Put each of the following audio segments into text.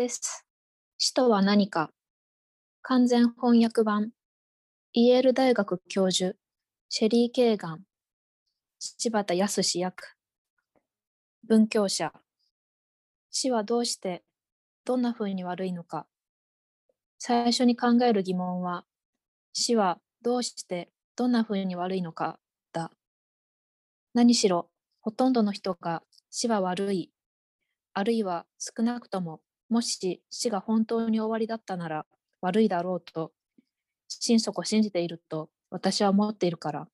です。死とは何か。完全翻訳版。イェール大学教授。シェリー・ケーガン。柴田康役。文教者。死はどうしてどんな風に悪いのか。最初に考える疑問は死はどうしてどんな風に悪いのか。だ。何しろほとんどの人が死は悪い。あるいは少なくとももし死が本当に終わりだったなら悪いだろうと心底信じていると私は思っているから。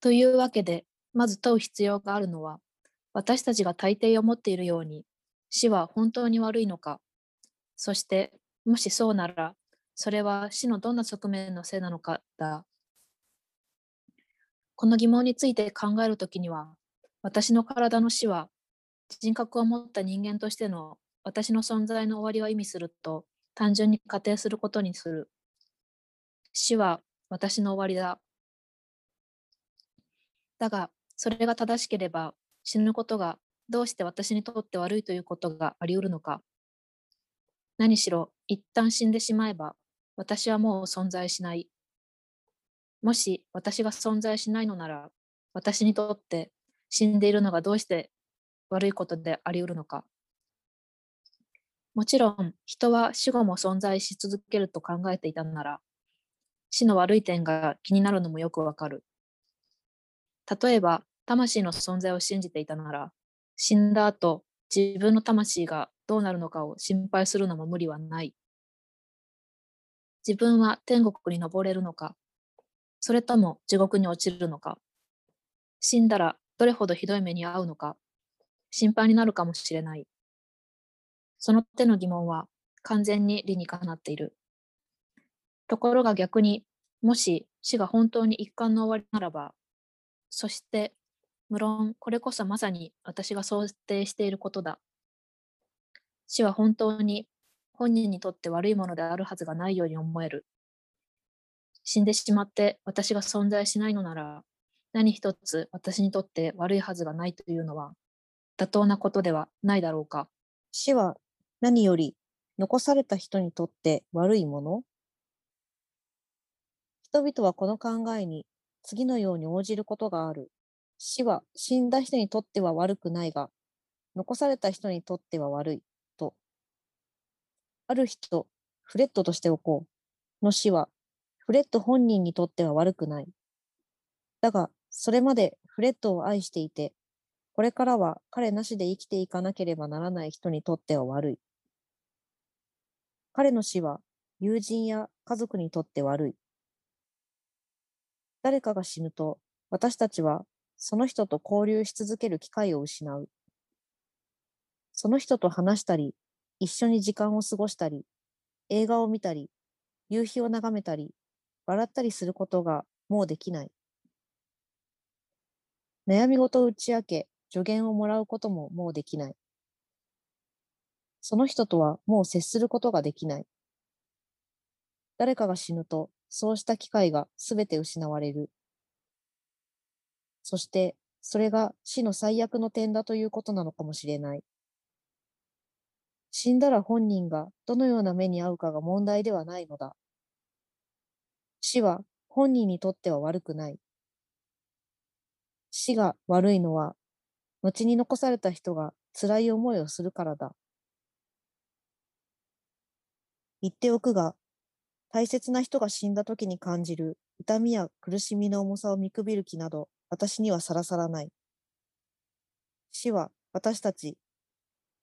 というわけでまず問う必要があるのは私たちが大抵思っているように死は本当に悪いのかそしてもしそうならそれは死のどんな側面のせいなのかだ。この疑問について考えるときには私の体の死は人格を持った人間としての私の存在の終わりを意味すると単純に仮定することにする。死は私の終わりだ。だが、それが正しければ死ぬことがどうして私にとって悪いということがあり得るのか。何しろ、一旦死んでしまえば、私はもう存在しない。もし私が存在しないのなら、私にとって死んでいるのがどうして悪いことであり得るのか。もちろん人は死後も存在し続けると考えていたなら、死の悪い点が気になるのもよくわかる。例えば、魂の存在を信じていたなら、死んだ後、自分の魂がどうなるのかを心配するのも無理はない。自分は天国に登れるのか、それとも地獄に落ちるのか、死んだらどれほどひどい目に遭うのか、心配になるかもしれない。その手の疑問は完全に理にかなっている。ところが逆に、もし死が本当に一貫の終わりならば、そして、無論これこそまさに私が想定していることだ。死は本当に本人にとって悪いものであるはずがないように思える。死んでしまって私が存在しないのなら、何一つ私にとって悪いはずがないというのは、妥当なことではないだろうか。死は何より残された人にとって悪いもの？人々はこの考えに次のように応じることがある。死は死んだ人にとっては悪くないが、残された人にとっては悪い、と。ある人、フレットとしておこう。の死は、フレット本人にとっては悪くない。だが、それまでフレットを愛していて、これからは彼なしで生きていかなければならない人にとっては悪い。彼の死は友人や家族にとって悪い。誰かが死ぬと、私たちはその人と交流し続ける機会を失う。その人と話したり、一緒に時間を過ごしたり、映画を見たり、夕日を眺めたり、笑ったりすることがもうできない。悩み事を打ち明け、助言をもらうことももうできない。その人とはもう接することができない。誰かが死ぬと、そうした機会がすべて失われる。そして、それが死の最悪の点だということなのかもしれない。死んだら本人がどのような目に遭うかが問題ではないのだ。死は本人にとっては悪くない。死が悪いのは、後に残された人が辛い思いをするからだ。言っておくが、大切な人が死んだ時に感じる痛みや苦しみの重さを見くびる気など、私にはさらさらない。死は私たち、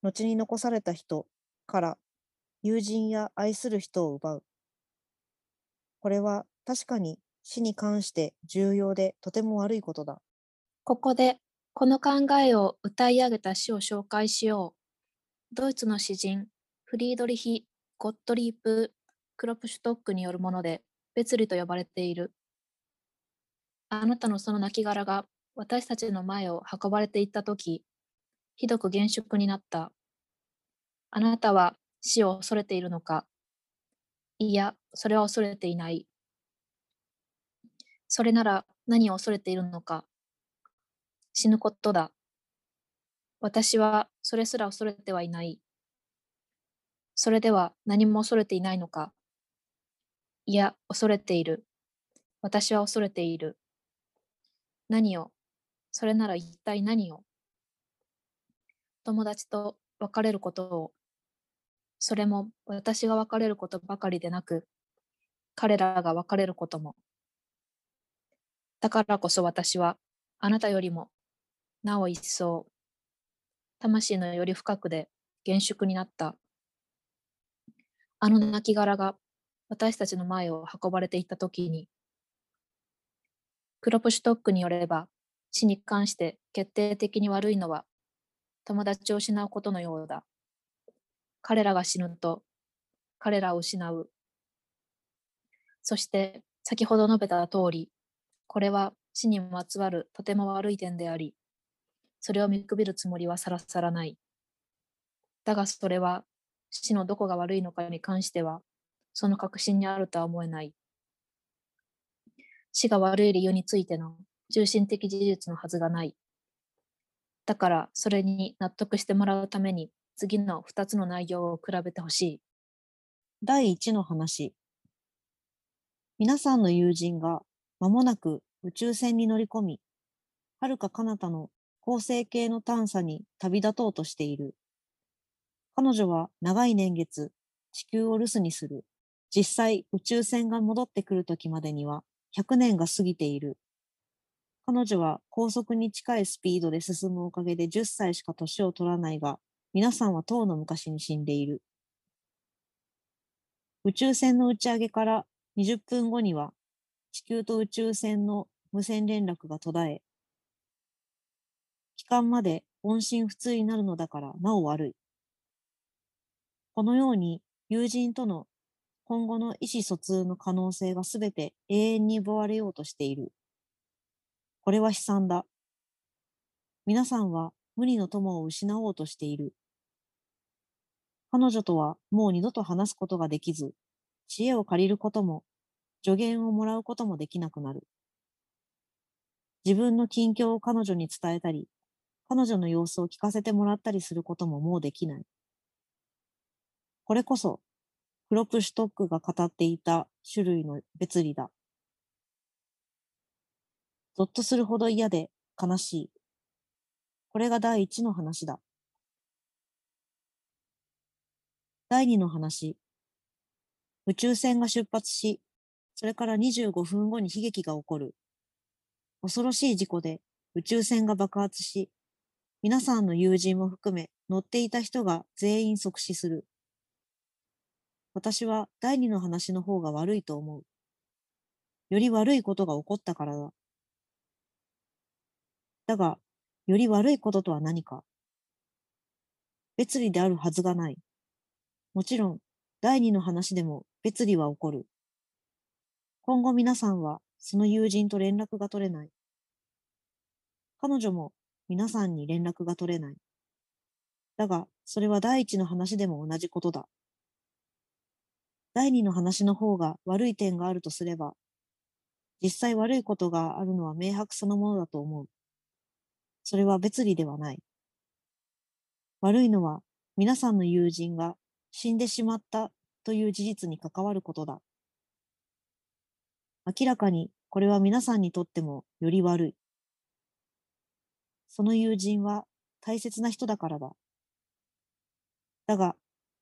後に残された人から友人や愛する人を奪う。これは確かに死に関して重要でとても悪いことだ。ここでこの考えを歌い上げた詩を紹介しよう。ドイツの詩人フリードリヒゴットリープ・クロプシュトックによるもので、別離と呼ばれている。あなたのその亡骸が私たちの前を運ばれていったとき、ひどく厳粛になった。あなたは死を恐れているのかいや、それは恐れていない。それなら何を恐れているのか死ぬことだ。私はそれすら恐れてはいない。それでは何も恐れていないのかいや、恐れている。私は恐れている。何を？それなら一体何を？友達と別れることを、それも私が別れることばかりでなく、彼らが別れることも。だからこそ私はあなたよりもなお一層、魂のより深くで厳粛になった。あの亡骸が私たちの前を運ばれていったときに、クロプシュトックによれば、死に関して決定的に悪いのは、友達を失うことのようだ。彼らが死ぬと、彼らを失う。そして、先ほど述べた通り、これは死にまつわるとても悪い点であり、それを見くびるつもりはさらさらない。だがそれは死のどこが悪いのかに関しては、その確信にあるとは思えない。死が悪い理由についての中心的事実のはずがない。だからそれに納得してもらうために次の2つの内容を比べてほしい。第1の話。皆さんの友人が間もなく宇宙船に乗り込み、はるか彼方の恒星系の探査に旅立とうとしている。彼女は長い年月、地球を留守にする。実際、宇宙船が戻ってくるときまでには100年が過ぎている。彼女は高速に近いスピードで進むおかげで10歳しか年を取らないが、皆さんはとうの昔に死んでいる。宇宙船の打ち上げから20分後には、地球と宇宙船の無線連絡が途絶え、帰還まで音信不通になるのだからなお悪い。このように友人との今後の意思疎通の可能性がすべて永遠に奪われようとしている。これは悲惨だ。皆さんは無理の友を失おうとしている。彼女とはもう二度と話すことができず、知恵を借りることも、助言をもらうこともできなくなる。自分の近況を彼女に伝えたり、彼女の様子を聞かせてもらったりすることももうできない。これこそクロプシュトックが語っていた種類の別離だ。ゾッとするほど嫌で悲しい。これが第一の話だ。第二の話。宇宙船が出発し、それから25分後に悲劇が起こる。恐ろしい事故で宇宙船が爆発し、皆さんの友人も含め乗っていた人が全員即死する。私は第二の話の方が悪いと思う。より悪いことが起こったからだ。だが、より悪いこととは何か。別離であるはずがない。もちろん、第二の話でも別離は起こる。今後皆さんはその友人と連絡が取れない。彼女も皆さんに連絡が取れない。だが、それは第一の話でも同じことだ。第二の話の方が悪い点があるとすれば、実際悪いことがあるのは明白そのものだと思う。それは別離ではない。悪いのは皆さんの友人が死んでしまったという事実に関わることだ。明らかにこれは皆さんにとってもより悪い。その友人は大切な人だからだ。だが、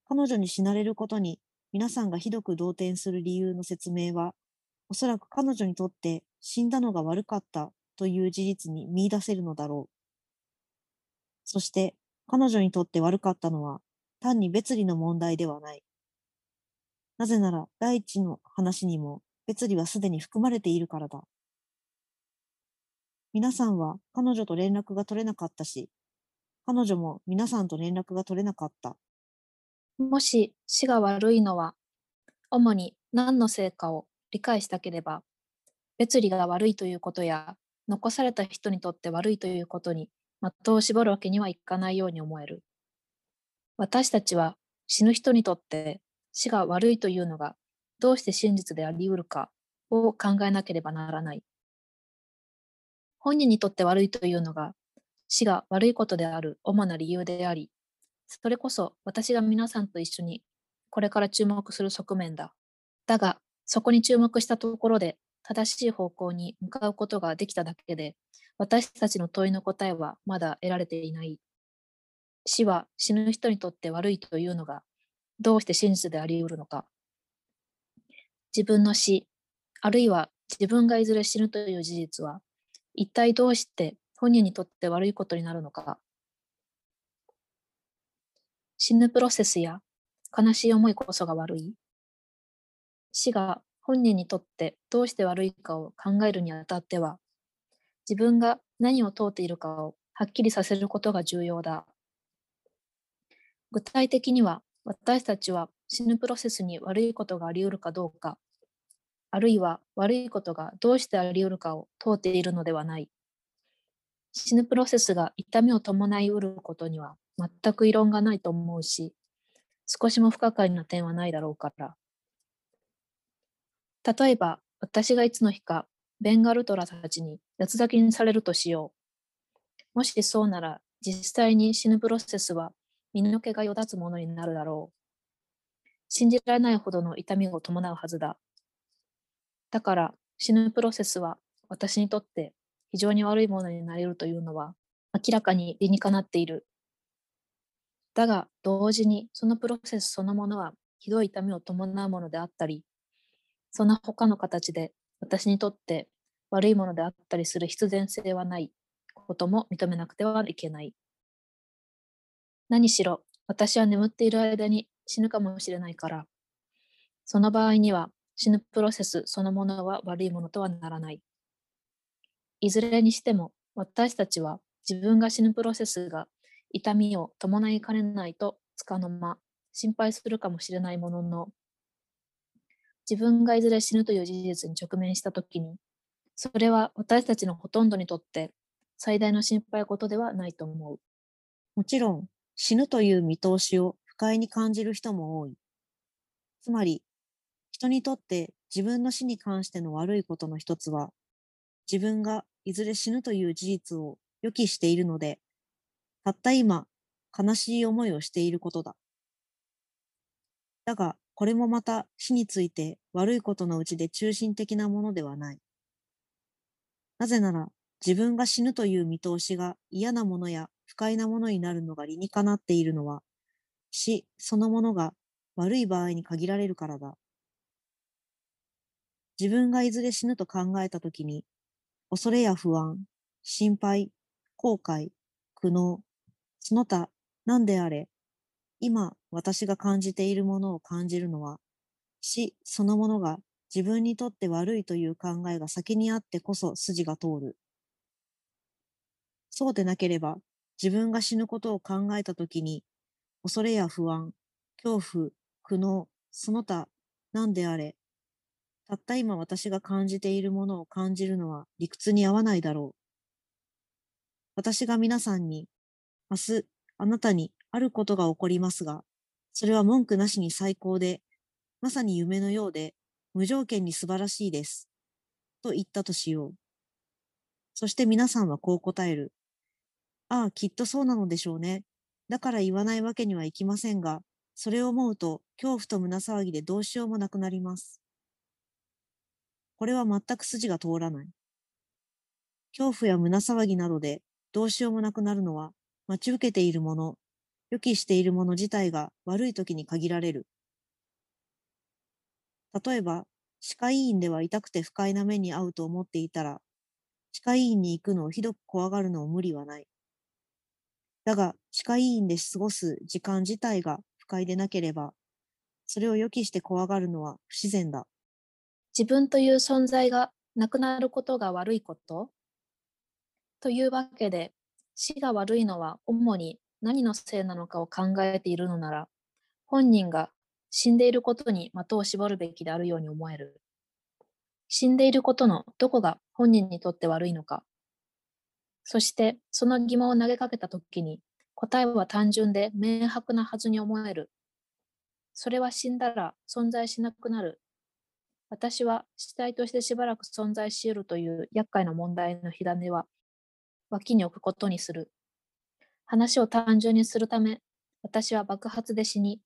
彼女に死なれることに皆さんがひどく動転する理由の説明は、おそらく彼女にとって死んだのが悪かったという事実に見出せるのだろう。そして彼女にとって悪かったのは単に別離の問題ではない。なぜなら第一の話にも別離はすでに含まれているからだ。皆さんは彼女と連絡が取れなかったし、彼女も皆さんと連絡が取れなかった。もし死が悪いのは、主に何のせいかを理解したければ、別離が悪いということや、残された人にとって悪いということに的を絞るわけにはいかないように思える。私たちは死ぬ人にとって死が悪いというのがどうして真実であり得るかを考えなければならない。本人にとって悪いというのが死が悪いことである主な理由であり、それこそ私が皆さんと一緒にこれから注目する側面だ。だが、そこに注目したところで、正しい方向に向かうことができただけで、私たちの問いの答えはまだ得られていない。死は死ぬ人にとって悪いというのが、どうして真実であり得るのか。自分の死、あるいは自分がいずれ死ぬという事実は、一体どうして本人にとって悪いことになるのか。死ぬプロセスや悲しい思いこそが悪い。死が本人にとってどうして悪いかを考えるにあたっては、自分が何を問うているかをはっきりさせることが重要だ。具体的には、私たちは死ぬプロセスに悪いことがあり得るかどうか、あるいは悪いことがどうしてあり得るかを問うているのではない。死ぬプロセスが痛みを伴いうることには全く異論がないと思うし、少しも不可解な点はないだろうから。例えば、私がいつの日かベンガルトラたちに八つ咲きにされるとしよう。もしそうなら、実際に死ぬプロセスは身の毛がよだつものになるだろう。信じられないほどの痛みを伴うはずだ。だから死ぬプロセスは私にとって非常に悪いものになれるというのは明らかに理にかなっている。だが同時にそのプロセスそのものはひどい痛みを伴うものであったり、その他の形で私にとって悪いものであったりする必然性はないことも認めなくてはいけない。何しろ私は眠っている間に死ぬかもしれないから、その場合には死ぬプロセスそのものは悪いものとはならない。いずれにしても私たちは自分が死ぬプロセスが痛みを伴いかねないとつかの間心配するかもしれないものの自分がいずれ死ぬという事実に直面したときにそれは私たちのほとんどにとって最大の心配事ではないと思う。もちろん死ぬという見通しを不快に感じる人も多い。つまり人にとって自分の死に関しての悪いことの一つは自分がいずれ死ぬという事実を予期しているので、たった今、悲しい思いをしていることだ。だが、これもまた死について悪いことのうちで中心的なものではない。なぜなら、自分が死ぬという見通しが嫌なものや不快なものになるのが理にかなっているのは、死そのものが悪い場合に限られるからだ。自分がいずれ死ぬと考えたときに、恐れや不安、心配、後悔、苦悩、その他何であれ、今私が感じているものを感じるのは、死そのものが自分にとって悪いという考えが先にあってこそ筋が通る。そうでなければ、自分が死ぬことを考えたときに、恐れや不安、恐怖、苦悩、その他何であれ、たった今私が感じているものを感じるのは理屈に合わないだろう。私が皆さんに、明日あなたにあることが起こりますが、それは文句なしに最高で、まさに夢のようで、無条件に素晴らしいです。と言ったとしよう。そして皆さんはこう答える。ああ、きっとそうなのでしょうね。だから言わないわけにはいきませんが、それを思うと恐怖と胸騒ぎでどうしようもなくなります。これは全く筋が通らない。恐怖や胸騒ぎなどでどうしようもなくなるのは、待ち受けているもの、予期しているもの自体が悪い時に限られる。例えば、歯科医院では痛くて不快な目に遭うと思っていたら、歯科医院に行くのをひどく怖がるのも無理はない。だが、歯科医院で過ごす時間自体が不快でなければ、それを予期して怖がるのは不自然だ。自分という存在がなくなることが悪いこと？というわけで死が悪いのは主に何のせいなのかを考えているのなら本人が死んでいることに的を絞るべきであるように思える。死んでいることのどこが本人にとって悪いのか？そしてその疑問を投げかけたときに答えは単純で明白なはずに思える。それは死んだら存在しなくなる私は死体としてしばらく存在し得るという厄介な問題の火種は脇に置くことにする。話を単純にするため、私は爆発で死に、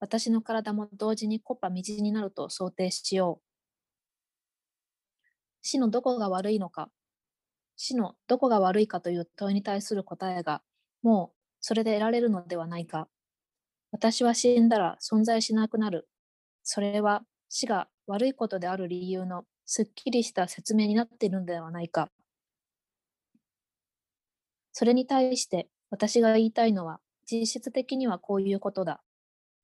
私の体も同時にコッパみじになると想定しよう。死のどこが悪いのか、死のどこが悪いかという問いに対する答えが、もうそれで得られるのではないか。私は死んだら存在しなくなる。それは死が悪いことである理由のすっきりした説明になっているのではないか。それに対して私が言いたいのは実質的にはこういうことだ。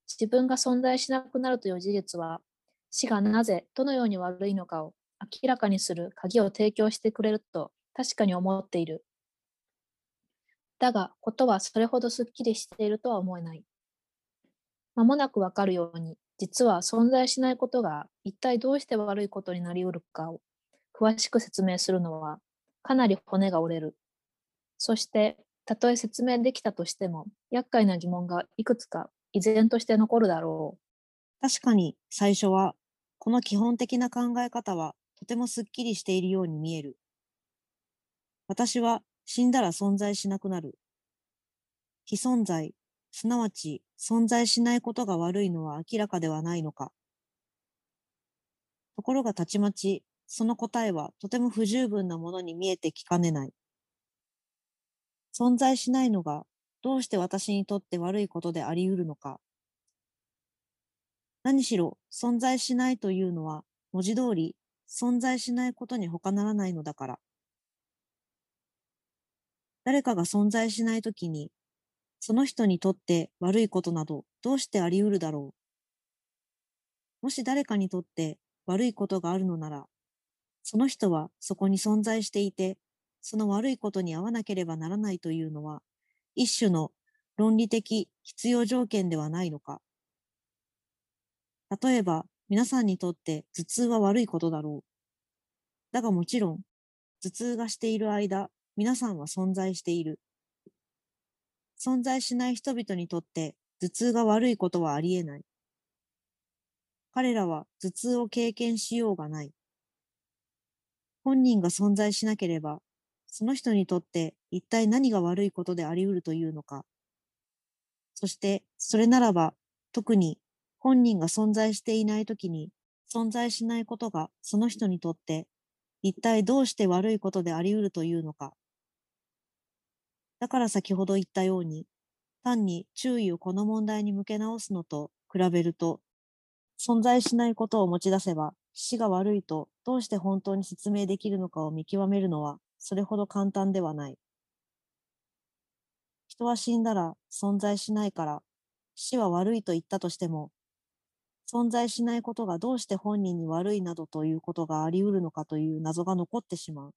自分が存在しなくなるという事実は死がなぜどのように悪いのかを明らかにする鍵を提供してくれると確かに思っている。だが、ことはそれほどすっきりしているとは思えない。まもなくわかるように、実は存在しないことが一体どうして悪いことになりうるかを詳しく説明するのはかなり骨が折れる。そして、たとえ説明できたとしても、厄介な疑問がいくつか依然として残るだろう。確かに最初は、この基本的な考え方はとてもすっきりしているように見える。私は死んだら存在しなくなる。非存在、すなわち存在しないことが悪いのは明らかではないのか。ところがたちまち、その答えはとても不十分なものに見えてきかねない。存在しないのがどうして私にとって悪いことであり得るのか。何しろ存在しないというのは文字通り存在しないことに他ならないのだから。誰かが存在しないときに、その人にとって悪いことなどどうしてあり得るだろう？もし誰かにとって悪いことがあるのなら、その人はそこに存在していて、その悪いことに合わなければならないというのは、一種の論理的必要条件ではないのか？例えば、皆さんにとって頭痛は悪いことだろう。だがもちろん、頭痛がしている間、皆さんは存在している。存在しない人々にとって頭痛が悪いことはありえない。彼らは頭痛を経験しようがない。本人が存在しなければ、その人にとって一体何が悪いことであり得るというのか。そして、それならば、特に本人が存在していないときに、存在しないことがその人にとって一体どうして悪いことであり得るというのか。だから先ほど言ったように、単に注意をこの問題に向け直すのと比べると、存在しないことを持ち出せば、死が悪いとどうして本当に説明できるのかを見極めるのは、それほど簡単ではない。人は死んだら存在しないから、死は悪いと言ったとしても、存在しないことがどうして本人に悪いなどということがあり得るのかという謎が残ってしまう。